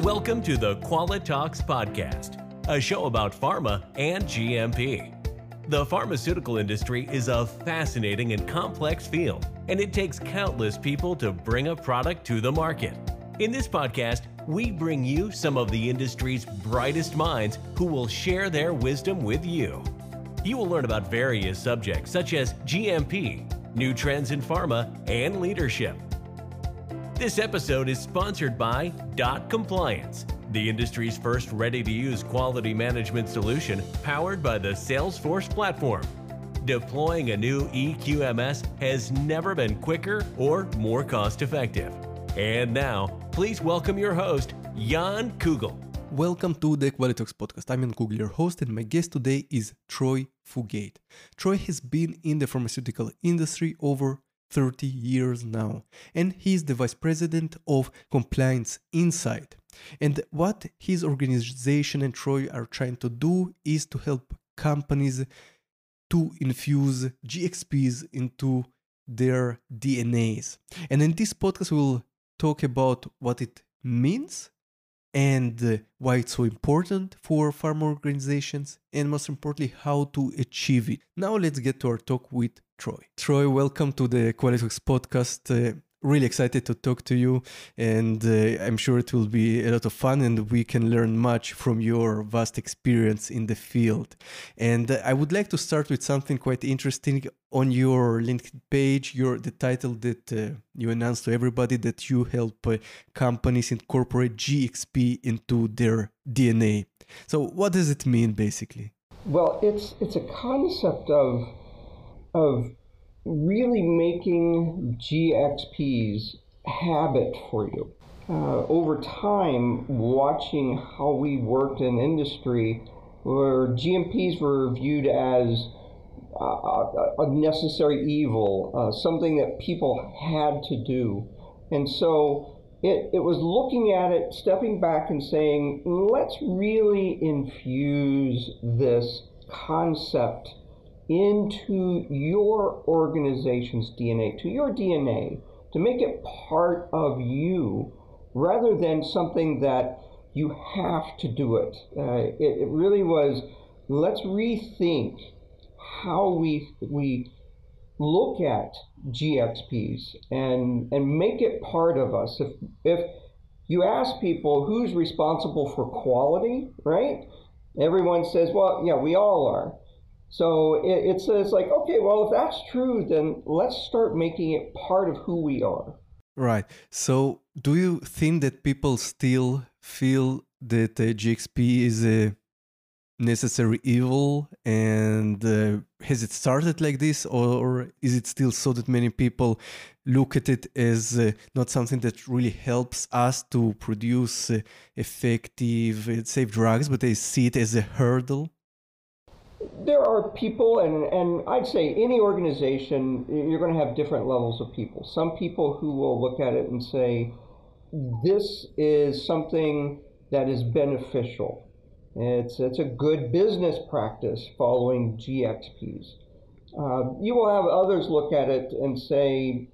Welcome to the Qualitalks Podcast, a show about pharma and GMP. The pharmaceutical industry is a fascinating and complex field, and it takes countless people to bring a product to the market. In this podcast, we bring you some of the industry's brightest minds who will share their wisdom with you. You will learn about various subjects such as GMP, new trends in pharma, and leadership. This episode is sponsored by Dot Compliance, the industry's first ready to use quality management solution powered by the Salesforce platform. Deploying a new EQMS has never been quicker or more cost effective. And now, please welcome your host, Jan Kugel. Welcome to the Quality Talks podcast. I'm Jan Kugel, your host, and my guest today is Troy Fugate. Troy has been in the pharmaceutical industry over 30 years now, and he's the vice president of Compliance Insight. And what his organization and Troy are trying to do is to help companies to infuse GXPs into their DNAs. And in this podcast, we'll talk about what it means and why it's so important for pharma organizations, and most importantly, how to achieve it. Now, let's get to our talk with Troy. Troy, welcome to the Qualitalks podcast. Uh, really excited to talk to you, and uh, I'm sure it will be a lot of fun, and we can learn much from your vast experience in the field. And uh, I would like to start with something quite interesting on your LinkedIn page. Your the title that uh, you announced to everybody that you help uh, companies incorporate GXP into their DNA. So, what does it mean, basically? Well, it's it's a concept of of really making GXPs habit for you. Uh, over time, watching how we worked in industry, where GMPs were viewed as uh, a necessary evil, uh, something that people had to do. And so it, it was looking at it, stepping back and saying, let's really infuse this concept into your organization's DNA, to your DNA, to make it part of you rather than something that you have to do it. Uh, it, it really was let's rethink how we, we look at GXPs and, and make it part of us. If, if you ask people who's responsible for quality, right? Everyone says, well, yeah, we all are. So it, it says like, okay, well, if that's true, then let's start making it part of who we are. Right. So do you think that people still feel that uh, GXP is a necessary evil and uh, has it started like this or is it still so that many people look at it as uh, not something that really helps us to produce uh, effective uh, safe drugs but they see it as a hurdle there are people, and, and I'd say any organization, you're going to have different levels of people. Some people who will look at it and say, this is something that is beneficial. It's, it's a good business practice following GXPs. Uh, you will have others look at it and say,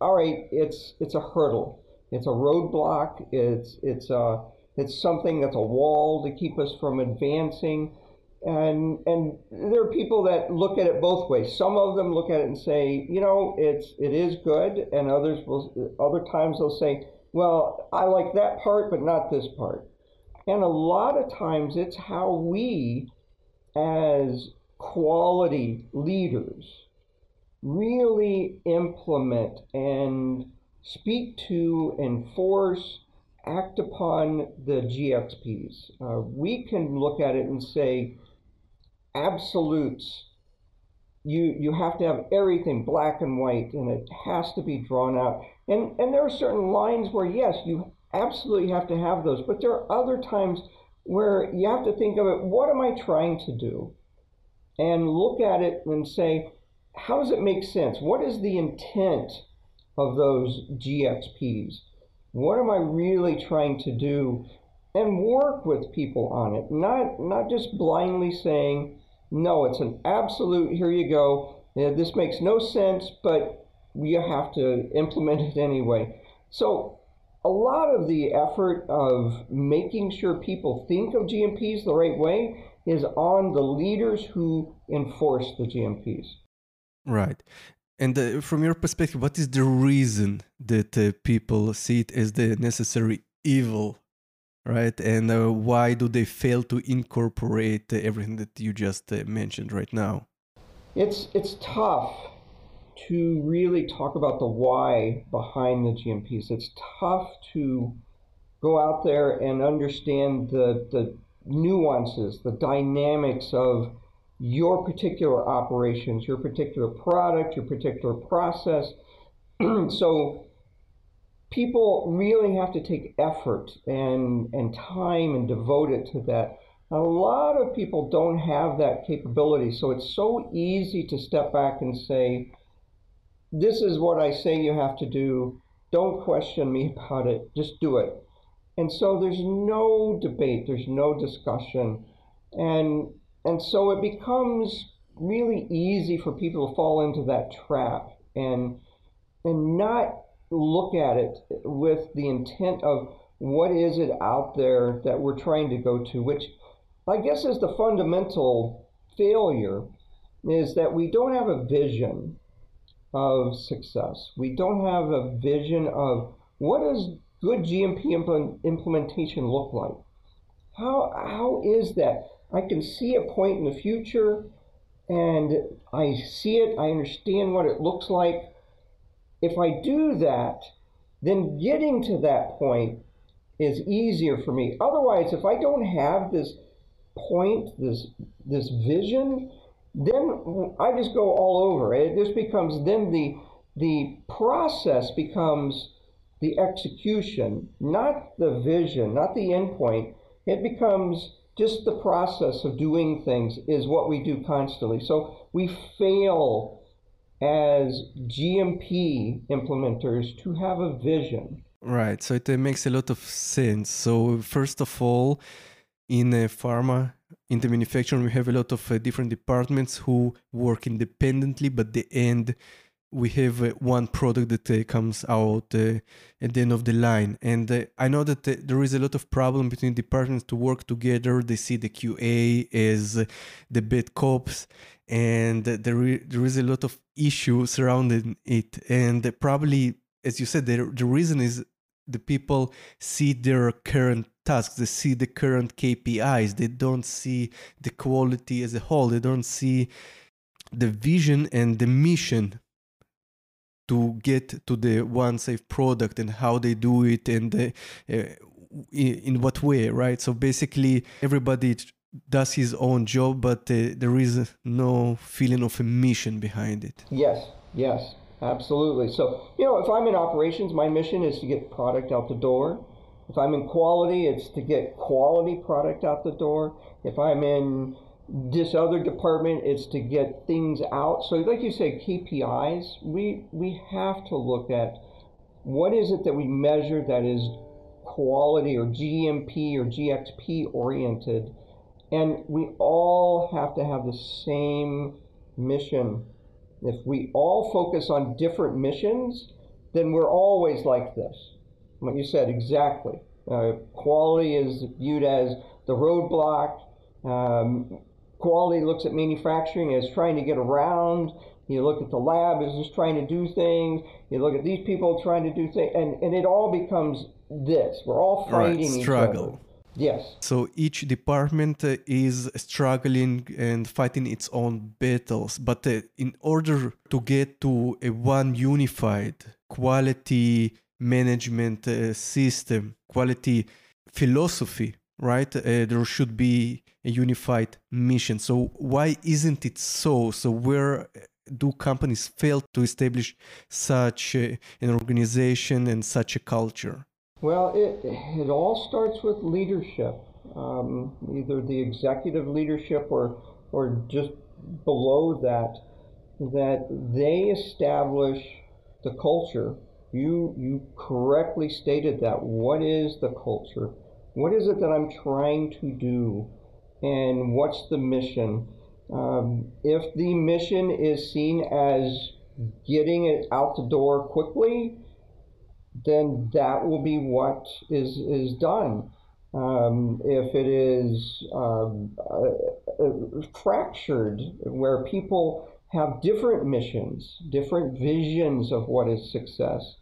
all right, it's, it's a hurdle. It's a roadblock. It's, it's, a, it's something that's a wall to keep us from advancing and and there are people that look at it both ways. Some of them look at it and say, you know, it's it is good, and others will other times they'll say, well, I like that part, but not this part. And a lot of times it's how we, as quality leaders, really implement and speak to, enforce, act upon the GXPs. Uh, we can look at it and say, absolutes. You you have to have everything black and white, and it has to be drawn out. And and there are certain lines where yes, you absolutely have to have those, but there are other times where you have to think of it. What am I trying to do? And look at it and say, how does it make sense? What is the intent of those GXPs? What am I really trying to do? And work with people on it, not not just blindly saying, no, it's an absolute, here you go. this makes no sense, but we have to implement it anyway. So a lot of the effort of making sure people think of GMPs the right way is on the leaders who enforce the GMPs. Right. And uh, from your perspective, what is the reason that uh, people see it as the necessary evil, right? And uh, why do they fail to incorporate everything that you just uh, mentioned right now? It's it's tough to really talk about the why behind the GMPs. It's tough to go out there and understand the the nuances, the dynamics of your particular operations, your particular product, your particular process. so people really have to take effort and, and time and devote it to that. A lot of people don't have that capability, so it's so easy to step back and say, This is what I say you have to do. Don't question me about it, just do it. And so there's no debate, there's no discussion. And and so it becomes really easy for people to fall into that trap and and not look at it with the intent of what is it out there that we're trying to go to, which I guess is the fundamental failure is that we don't have a vision of success. We don't have a vision of what does good GMP implementation look like? How, how is that? I can see a point in the future and I see it, I understand what it looks like. If I do that, then getting to that point is easier for me. Otherwise, if I don't have this point, this this vision, then I just go all over. It just becomes then the the process becomes the execution, not the vision, not the endpoint. It becomes just the process of doing things is what we do constantly. So we fail as GMP implementers to have a vision. Right. So it uh, makes a lot of sense. So, first of all, in pharma, in the manufacturing, we have a lot of uh, different departments who work independently, but the end we have uh, one product that uh, comes out uh, at the end of the line. And uh, i know that uh, there is a lot of problem between departments to work together. They see the qa as uh, the bad cops and there, there is a lot of issues surrounding it. And probably as you said the, the reason is the people see their current tasks. They see the current kpis they don't see the quality as a whole. They don't see the vision and the mission to get to the one safe product and how they do it and uh, in, in, what way right? So basically everybody does his own job but uh, there is no feeling of a mission behind it. Yes yes absolutely. So you know if i'm in operations my mission is to get product out the door. If i'm in quality it's to get quality product out the door. If i'm in this other department is to get things out. So, like you say, KPIs, we, we have to look at what is it that we measure that is quality or GMP or GXP oriented. And we all have to have the same mission. If we all focus on different missions, then we're always like this. What you said exactly. Uh, quality is viewed as the roadblock. Um, quality looks at manufacturing as trying to get around. You look at the lab as just trying to do things. You look at these people trying to do things, and, and it all becomes this. We're all fighting right, struggle. each other. Yes. So each department uh, is struggling and fighting its own battles. But uh, in order to get to a one unified quality management uh, system, quality philosophy, right? Uh, there should be a unified mission. So why isn't it so? So where do companies fail to establish such a, an organization and such a culture? Well, it, it all starts with leadership, um, either the executive leadership or, or just below that, that they establish the culture. You, you correctly stated that. What is the culture? What is it that I'm trying to do? and what's the mission. Um, if the mission is seen as getting it out the door quickly, then that will be what is is done. Um, if it is um, uh, uh, fractured, where people have different missions, different visions of what is success,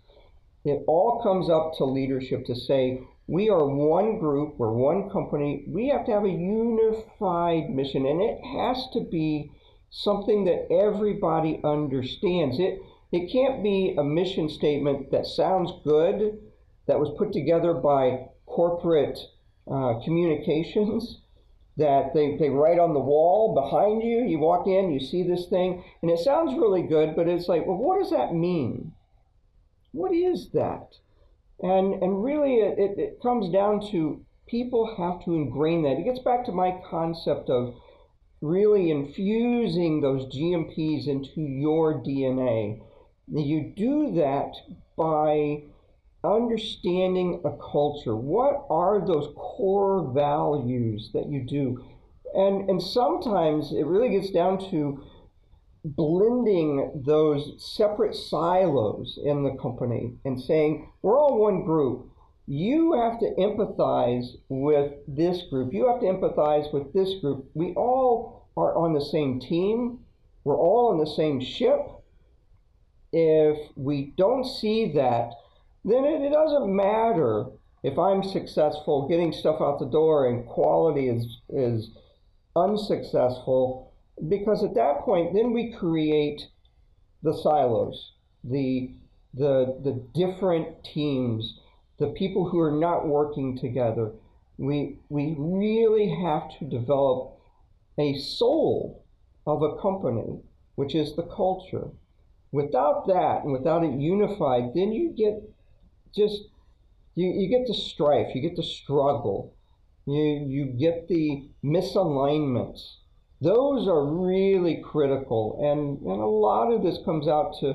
it all comes up to leadership to say, we are one group, we're one company, we have to have a unified mission, and it has to be something that everybody understands. It, it can't be a mission statement that sounds good, that was put together by corporate uh, communications that they, they write on the wall behind you. You walk in, you see this thing, and it sounds really good, but it's like, well, what does that mean? What is that? And, and really, it, it, comes down to people have to ingrain that. It gets back to my concept of really infusing those GMPs into your DNA. You do that by understanding a culture. What are those core values that you do? And, and sometimes it really gets down to blending those separate silos in the company and saying, we're all one group. You have to empathize with this group. You have to empathize with this group. We all are on the same team. We're all on the same ship. If we don't see that, then it, it doesn't matter if I'm successful getting stuff out the door and quality is is unsuccessful because at that point then we create the silos the the the different teams the people who are not working together we we really have to develop a soul of a company which is the culture without that and without it unified then you get just you, you get the strife, you get the struggle, you you get the misalignments. Those are really critical, and and a lot of this comes out to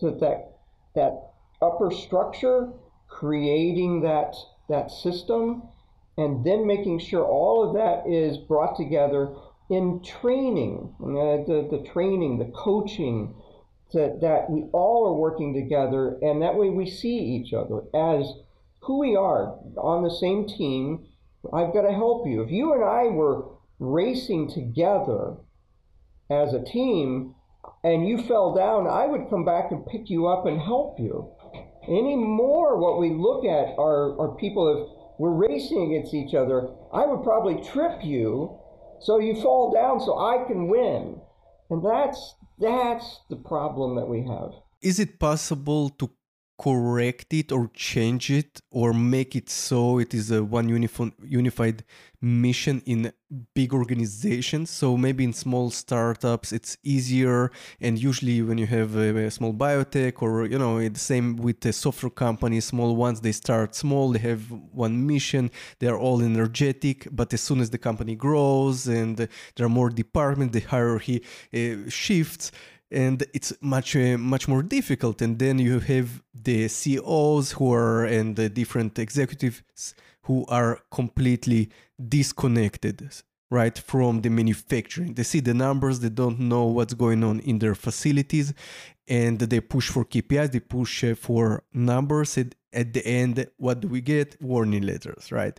to that that upper structure, creating that that system, and then making sure all of that is brought together in training, uh, the, the training, the coaching, that, that we all are working together, and that way we see each other as who we are on the same team. I've got to help you. If you and I were racing together as a team and you fell down, I would come back and pick you up and help you. Anymore, what we look at are, are people, if we're racing against each other, I would probably trip you so you fall down so I can win. And that's that's the problem that we have. Is it possible to correct it or change it or make it so it is a one uniform, unified mission in big organizations. So maybe in small startups it's easier. And usually when you have a, a small biotech or you know the same with the software companies small ones they start small they have one mission they're all energetic. But as soon as the company grows and there are more departments the hierarchy uh, shifts and it's much uh, much more difficult. And then you have the CEOs who are and the different executives who are completely disconnected right from the manufacturing. They see the numbers they don't know what's going on in their facilities and they push for KPIs they push uh, for numbers and at the end what do we get? Warning letters right?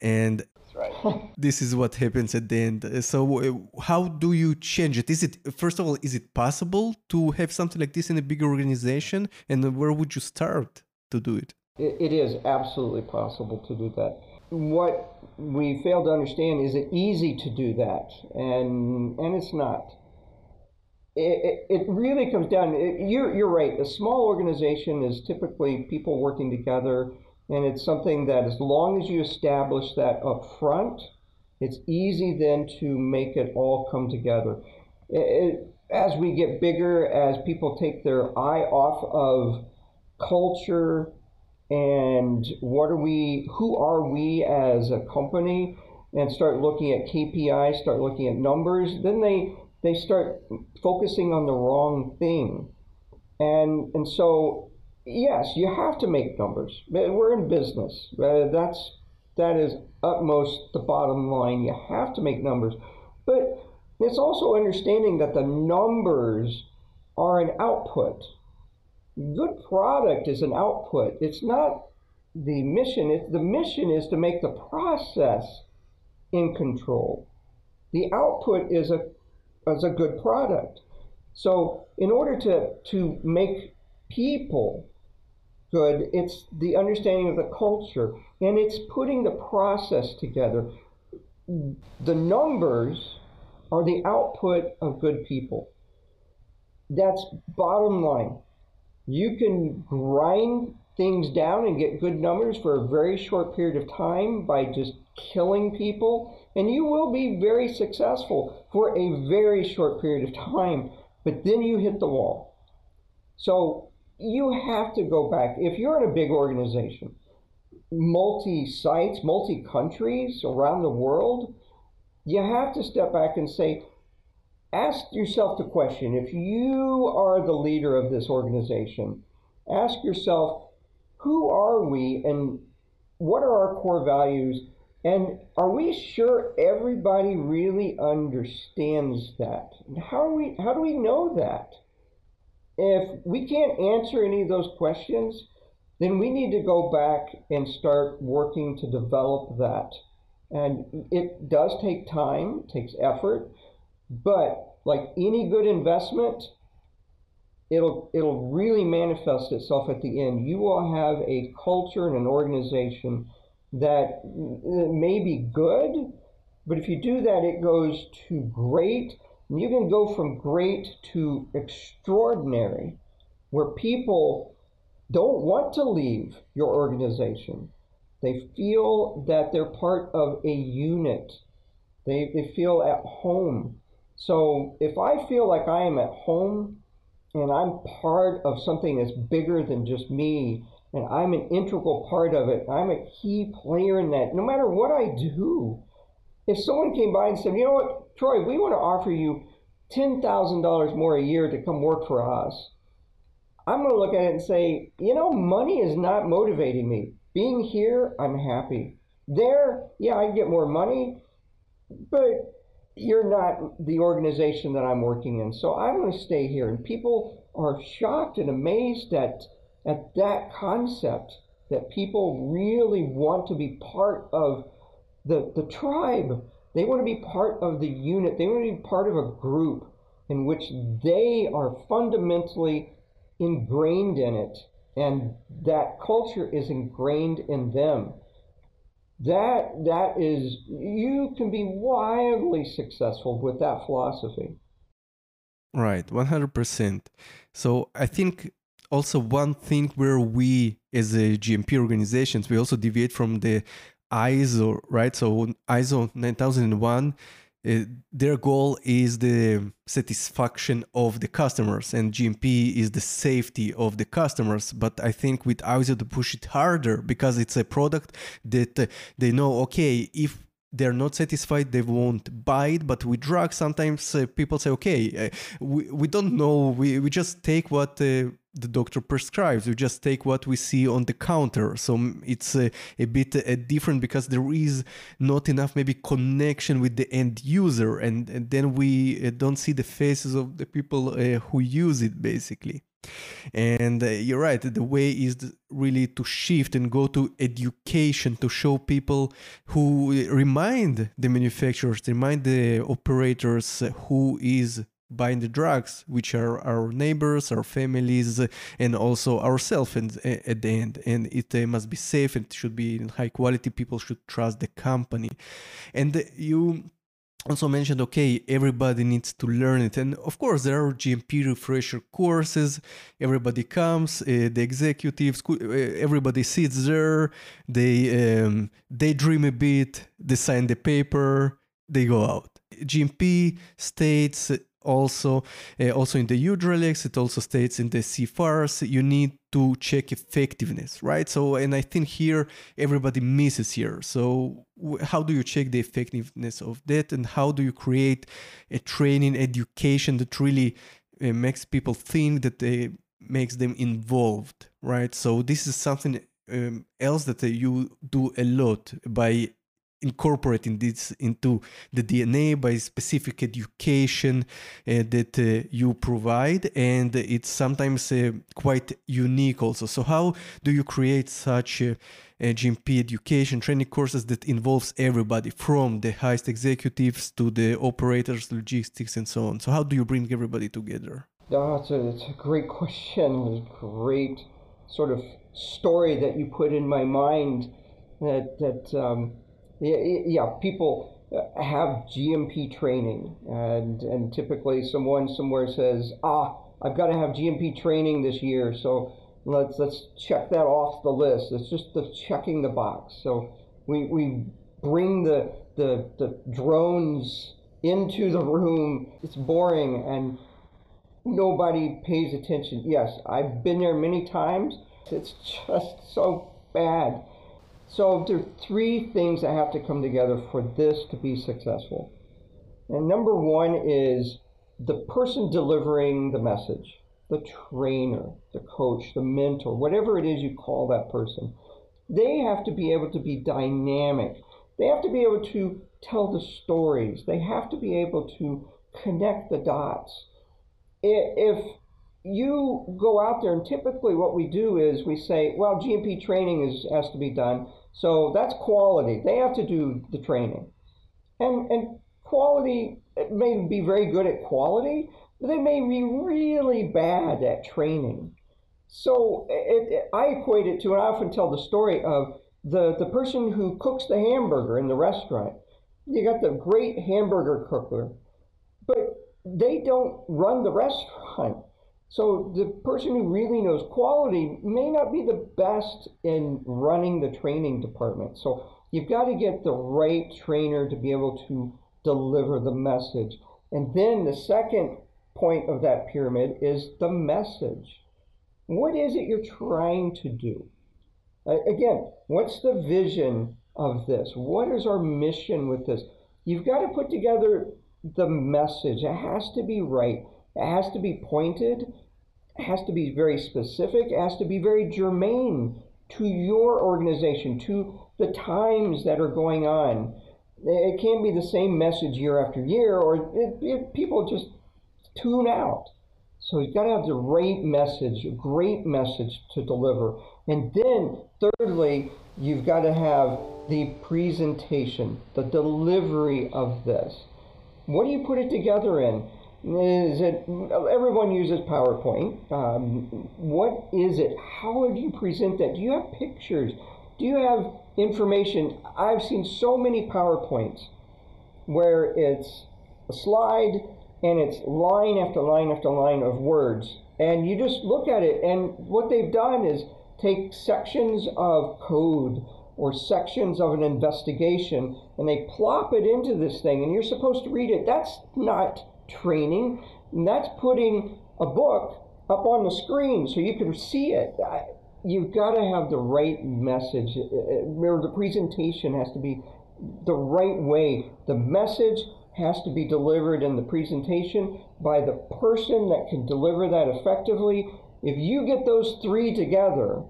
And right. this is what happens at the end. So, uh, how do you change it? Is it first of all, is it possible to have something like this in a bigger organization, and where would you start to do it? It is absolutely possible to do that. What we fail to understand is it easy to do that, and and it's not. It, it, it really comes down. It, you're you're right. A small organization is typically people working together and it's something that, as long as you establish that up front, it's easy then to make it all come together. It, as we get bigger, as people take their eye off of culture and what are we, who are we as a company, and start looking at KPIs, start looking at numbers, then they they start focusing on the wrong thing. And and so yes, you have to make numbers. We're in business. Uh, that's that is utmost the bottom line. You have to make numbers, but it's also understanding that the numbers are an output. good product is an output. It's not the mission. It's, the mission is to make the process in control. The output is a is a good product. So in order to to make people good, it's the understanding of the culture and it's putting the process together. The numbers are the output of good people. That's bottom line. You can grind things down and get good numbers for a very short period of time by just killing people, and you will be very successful for a very short period of time, but then you hit the wall. So you have to go back. If you're in a big organization, multi sites, multi countries around the world, you have to step back and say, ask yourself the question if you are the leader of this organization, ask yourself, who are we and what are our core values? And are we sure everybody really understands that? How, are we, how do we know that? If we can't answer any of those questions, then we need to go back and start working to develop that. And it does take time, takes effort, but like any good investment, it'll it'll really manifest itself at the end. You will have a culture and an organization that may be good, but if you do that, it goes to great you can go from great to extraordinary, where people don't want to leave your organization. They feel that they're part of a unit. They, they feel at home. So if I feel like I am at home and I'm part of something that's bigger than just me, and I'm an integral part of it, I'm a key player in that, no matter what I do, if someone came by and said, you know what, Troy, we want to offer you $10,000 more a year to come work for us, I'm going to look at it and say, you know, money is not motivating me. Being here, I'm happy. There, yeah, I get more money, but you're not the organization that I'm working in. So I'm going to stay here. And people are shocked and amazed at, at that concept that people really want to be part of the, the tribe. They want to be part of the unit. They want to be part of a group in which they are fundamentally ingrained in it and that culture is ingrained in them. That that is you can be wildly successful with that philosophy. Right, 100%. So I think also one thing where we as a GMP organizations we also deviate from the ISO, right? So ISO 9001, uh, their goal is the satisfaction of the customers, and GMP is the safety of the customers. But I think with ISO to push it harder because it's a product that uh, they know, okay, if they're not satisfied they won't buy it but with drugs sometimes uh, people say okay uh, we, we don't know we, we just take what uh, the doctor prescribes. We just take what we see on the counter. So it's a, a bit uh, different because there is not enough maybe connection with the end user. And, and then we uh, don't see the faces of the people uh, who use it basically. And uh, you're right, the way is really to shift and go to education to show people who remind the manufacturers, remind the operators who is buying the drugs, which are our neighbors, our families, and also ourselves and, at the end. And it must be safe and should be in high quality. People should trust the company. And you also mentioned okay everybody needs to learn it and of course there are gmp refresher courses everybody comes uh, the executives uh, everybody sits there they um, they dream a bit they sign the paper they go out gmp states also uh, also in the EudraLex it also states in the CFRs you need to check effectiveness right? So and i think here everybody misses here. So how do you check the effectiveness of that and how do you create a training education that really uh, makes people think that they makes them involved right? So this is something um, else that uh, you do a lot by incorporating this into the DNA by specific education uh, that uh, you provide, and it's sometimes uh, quite unique also. So, how do you create such uh, GMP education training courses that involves everybody from the highest executives to the operators, logistics, and so on? So, how do you bring everybody together? It's a, it's a great question. A great sort of story that you put in my mind that that um, yeah, people uh, have GMP training, and and typically someone somewhere says, ah, I've got to have GMP training this year, so let's let's check that off the list. It's just the checking the box. So we we bring the the the drones into the room. It's boring and nobody pays attention. Yes, I've been there many times. It's just so bad. So there are three things that have to come together for this to be successful. And number one is the person delivering the message, the trainer, the coach, the mentor, whatever it is you call that person. They have to be able to be dynamic. They have to be able to tell the stories. They have to be able to connect the dots. If you go out there, and typically what we do is we say, well, GMP training is, has to be done. So that's quality. They have to do the training. And, and quality may be very good at quality, but they may be really bad at training. So it, it, I equate it to, and I often tell the story of the, the person who cooks the hamburger in the restaurant. You got the great hamburger cooker, but they don't run the restaurant. So the person who really knows quality may not be the best in running the training department. So you've got to get the right trainer to be able to deliver the message. And then the second point of that pyramid is the message. What is it you're trying to do? Again, what's the vision of this? What is our mission with this? You've got to put together the message. It has to be right. It has to be pointed, it has to be very specific, it has to be very germane to your organization, to the times that are going on. It can't be the same message year after year, or it, it, people just tune out. So you've got to have the right message, a great message to deliver. And then, thirdly, you've got to have the presentation, the delivery of this. What do you put it together in? Is it everyone uses PowerPoint? Um, what is it? How would you present that? Do you have pictures? Do you have information? I've seen so many PowerPoints where it's a slide and it's line after line after line of words, and you just look at it, and what they've done is take sections of code or sections of an investigation and they plop it into this thing and you're supposed to read it. That's not training. And that's putting a book up on the screen so you can see it. You've got to have the right message. Remember, the presentation has to be the right way. The message has to be delivered in the presentation by the person that can deliver that effectively. If you get those three together,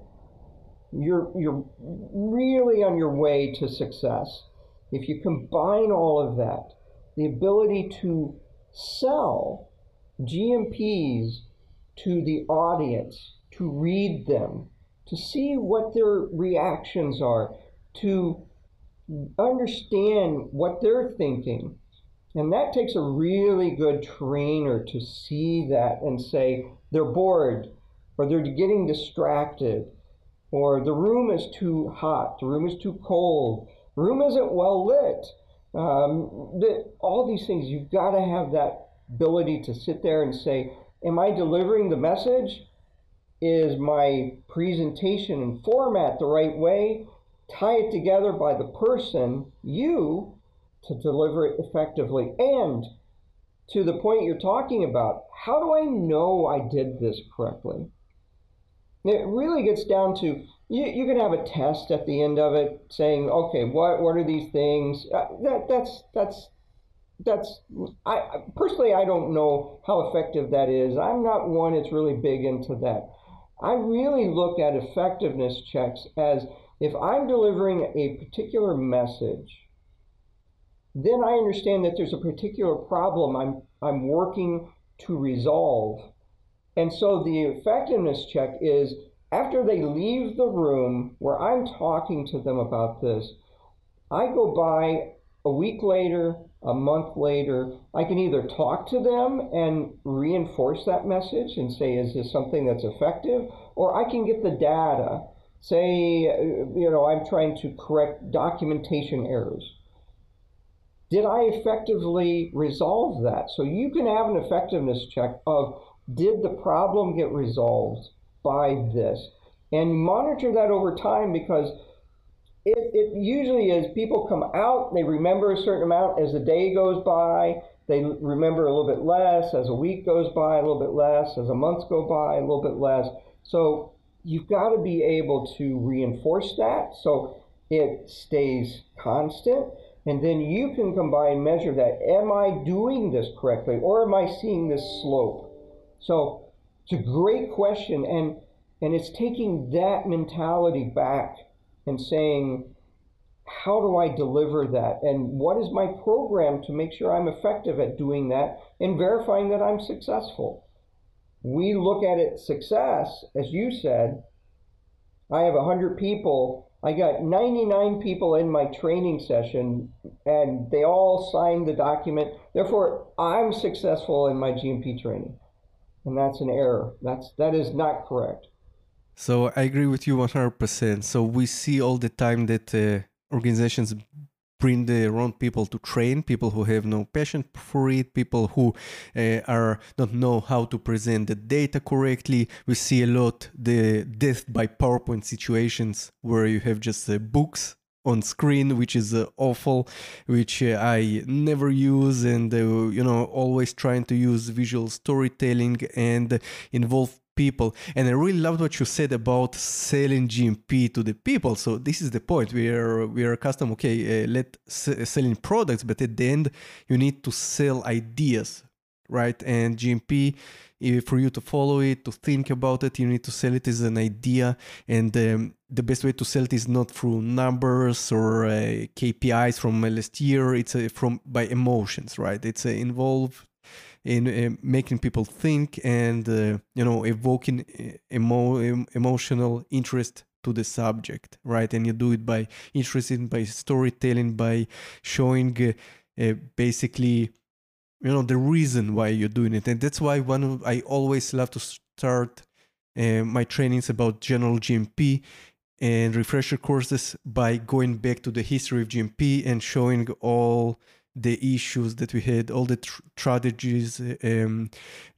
you're, you're really on your way to success. If you combine all of that, the ability to sell GMPs to the audience, to read them, to see what their reactions are, to understand what they're thinking. And that takes a really good trainer to see that and say they're bored or they're getting distracted or the room is too hot, the room is too cold, the room isn't well lit. Um, the, all these things, you've got to have that ability to sit there and say, Am I delivering the message? Is my presentation and format the right way? Tie it together by the person, you, to deliver it effectively. And to the point you're talking about, how do I know I did this correctly? It really gets down to you, you can have a test at the end of it saying, okay, what what are these things? Uh, that that's that's that's I personally I don't know how effective that is. I'm not one that's really big into that. I really look at effectiveness checks as if I'm delivering a particular message then I understand that there's a particular problem I'm, I'm working to resolve. And so the effectiveness check is after they leave the room where I'm talking to them about this, I go by a week later, a month later, I can either talk to them and reinforce that message and say, is this something that's effective? Or I can get the data. Say, you know, I'm trying to correct documentation errors. Did I effectively resolve that? So you can have an effectiveness check of did the problem get resolved by this? And monitor that over time because it, it usually is people come out, they remember a certain amount as the day goes by, they remember a little bit less as a week goes by, a little bit less as a month goes by, a little bit less. So you've got to be able to reinforce that so it stays constant. And then you can combine and measure that. Am I doing this correctly or am I seeing this slope? So it's a great question. And, and it's taking that mentality back and saying, how do I deliver that? And what is my program to make sure I'm effective at doing that and verifying that I'm successful? We look at it success, as you said. I have 100 people. I got 99 people in my training session, and they all signed the document. Therefore, I'm successful in my GMP training. And that's an error. That's, that is not correct. So I agree with you 100%. So we see all the time that uh, organizations bring the wrong people to train people who have no passion for it people who uh, are don't know how to present the data correctly we see a lot the death by powerpoint situations where you have just uh, books on screen which is uh, awful which uh, i never use and uh, you know always trying to use visual storytelling and involve people. And I really loved what you said about selling GMP to the people. So this is the point. We are we are accustomed, okay, uh, let selling products, but at the end you need to sell ideas, right? And GMP, for you to follow it, to think about it, you need to sell it as an idea. And um, the best way to sell it is not through numbers or uh, KPIs from last year. It's uh, from by emotions, right? It's uh, involved in uh, making people think and uh, you know evoking uh, emo- emotional interest to the subject right and you do it by interesting by storytelling by showing uh, uh, basically you know the reason why you're doing it. And that's why one i always love to start uh, my trainings about general gmp and refresher courses by going back to the history of gmp and showing all the issues that we had, all the tr- strategies um,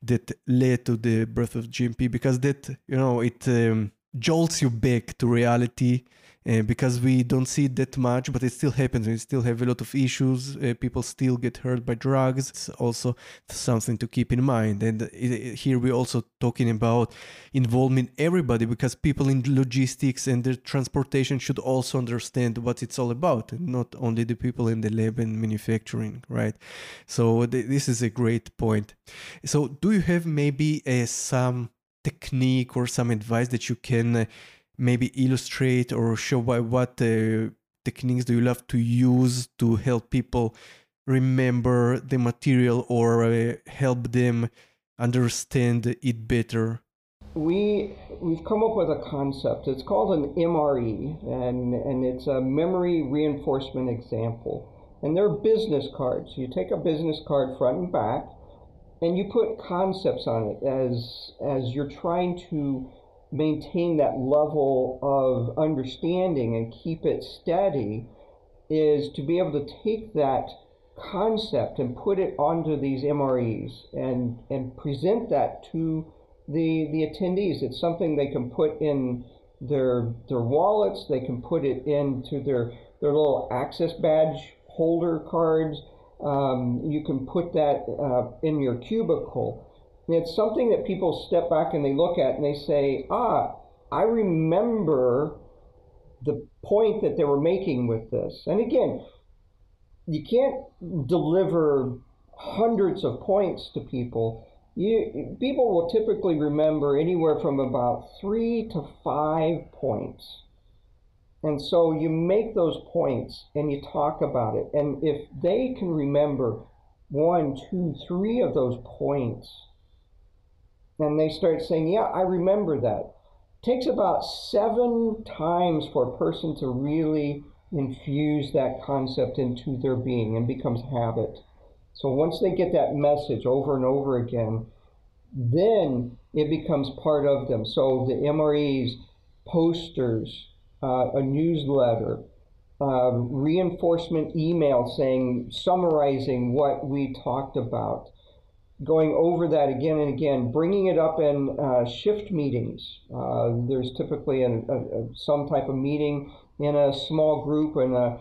that led to the birth of GMP, because that you know it um, jolts you back to reality uh, because we don't see it that much, but it still happens. We still have a lot of issues. Uh, people still get hurt by drugs. It's also something to keep in mind. And it, here we're also talking about involving everybody because people in logistics and the transportation should also understand what it's all about, and not only the people in the lab and manufacturing, right? So th- this is a great point. So do you have maybe uh, some technique or some advice that you can uh, maybe illustrate or show why, what uh, techniques do you love to use to help people remember the material or uh, help them understand it better? We we've come up with a concept. It's called an MRE, and and it's a memory reinforcement example. And they're business cards. You take a business card front and back, and you put concepts on it as as you're trying to maintain that level of understanding and keep it steady is to be able to take that concept and put it onto these MREs and, and present that to the, the attendees. It's something they can put in their, their wallets, they can put it into their, their little access badge holder cards. Um, you can put that uh, in your cubicle. It's something that people step back and they look at and they say, ah, I remember the point that they were making with this. And again, you can't deliver hundreds of points to people. You, people will typically remember anywhere from about three to five points. And so you make those points and you talk about it. And if they can remember one, two, three of those points, and they start saying, Yeah, I remember that. It takes about seven times for a person to really infuse that concept into their being and becomes habit. So once they get that message over and over again, then it becomes part of them. So the MREs, posters, uh, a newsletter, uh, reinforcement email saying, summarizing what we talked about, going over that again and again, bringing it up in uh, shift meetings. Uh, there's typically an, a, a, some type of meeting in a small group and a,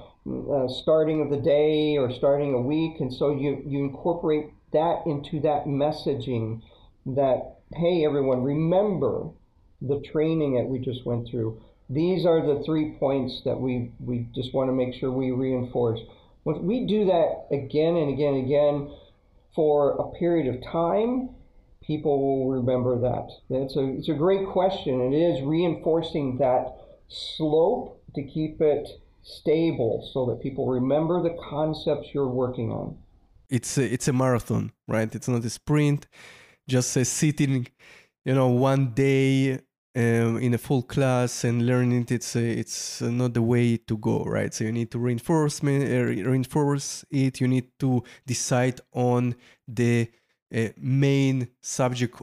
a, starting of the day or starting a week, and so you, you incorporate that into that messaging that, hey, everyone, remember the training that we just went through these are the three points that we, we just want to make sure we reinforce. When we do that again and again and again for a period of time, people will remember that. It's a, it's a great question. It is reinforcing that slope to keep it stable so that people remember the concepts you're working on. It's a, it's a marathon, right? It's not a sprint. Just uh, sitting, you know, one day um, in a full class and learning it, it's uh, it's not the way to go, right? So you need to reinforce uh, reinforce it. You need to decide on the uh, main subject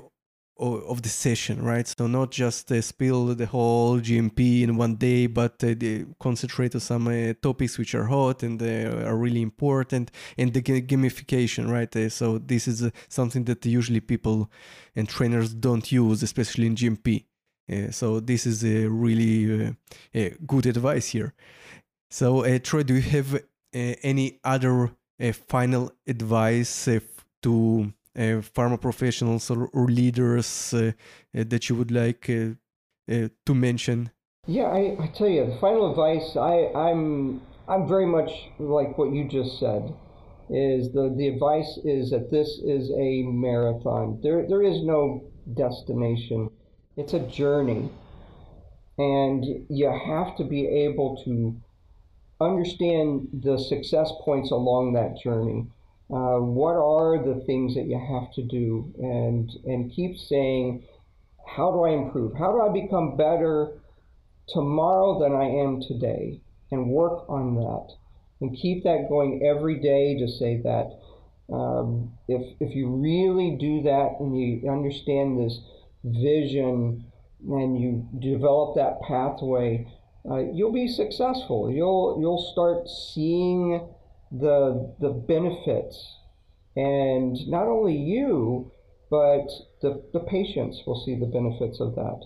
of the session, right? So not just uh, spill the whole GMP in one day, but uh, concentrate on some uh, topics which are hot and are really important, and the gamification, right? So this is something that usually people and trainers don't use, especially in GMP. Uh, so this is a really uh, good advice here. So uh, Troy, do you have uh, any other uh, final advice uh, to pharma professionals or, or leaders that you would like to mention? Yeah, I, I, tell you, the final advice I, I'm I'm very much like what you just said. Is the the advice is that this is a marathon. There there is no destination. It's a journey. And you have to be able to understand the success points along that journey. Uh, what are the things that you have to do? And, and keep saying, how do I improve? How do I become better tomorrow than I am today? And work on that. And keep that going every day to say that. Um, if, if you really do that and you understand this vision and you develop that pathway, uh, you'll be successful. You'll you'll start seeing the the benefits, and not only you, but the the patients will see the benefits of that.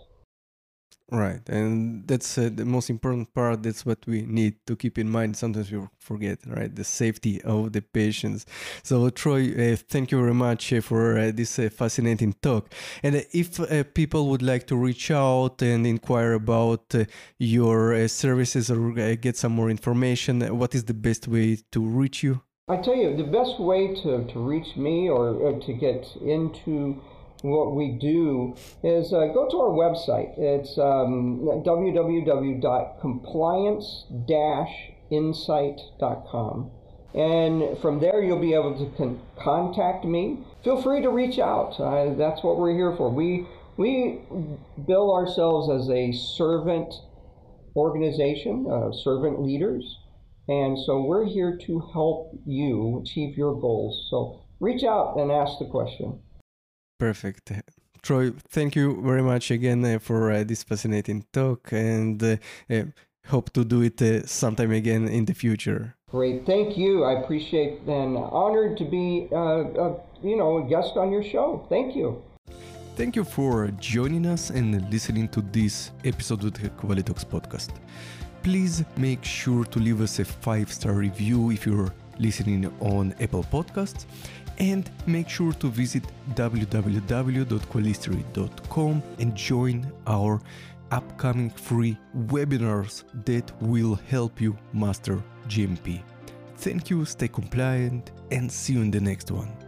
Right, and that's uh, the most important part. That's what we need to keep in mind. Sometimes we forget, right? The safety of the patients. So, Troy, uh, thank you very much uh, for uh, this uh, fascinating talk. And uh, if people would like to reach out and inquire about your services or get some more information, what is the best way to reach you? I tell you, the best way to, to reach me or, or to get into what we do is uh, go to our website. It's um, www.compliance-insight.com. And from there, you'll be able to con- contact me. Feel free to reach out. Uh, that's what we're here for. We, we bill ourselves as a servant organization, uh, servant leaders. And so we're here to help you achieve your goals. So reach out and ask the question. Perfect. Troy, thank you very much again uh, for uh, this fascinating talk and uh, uh hope to do it uh, sometime again in the future. Great, thank you. I appreciate and honored to be, uh, you know, a guest on your show. Thank you. Thank you for joining us and listening to this episode of the Qualistery podcast. Please make sure to leave us a five-star review if you're listening on Apple Podcasts and make sure to visit www.qualistery.com and join our upcoming free webinars that will help you master GMP. Thank you, stay compliant, and see you in the next one.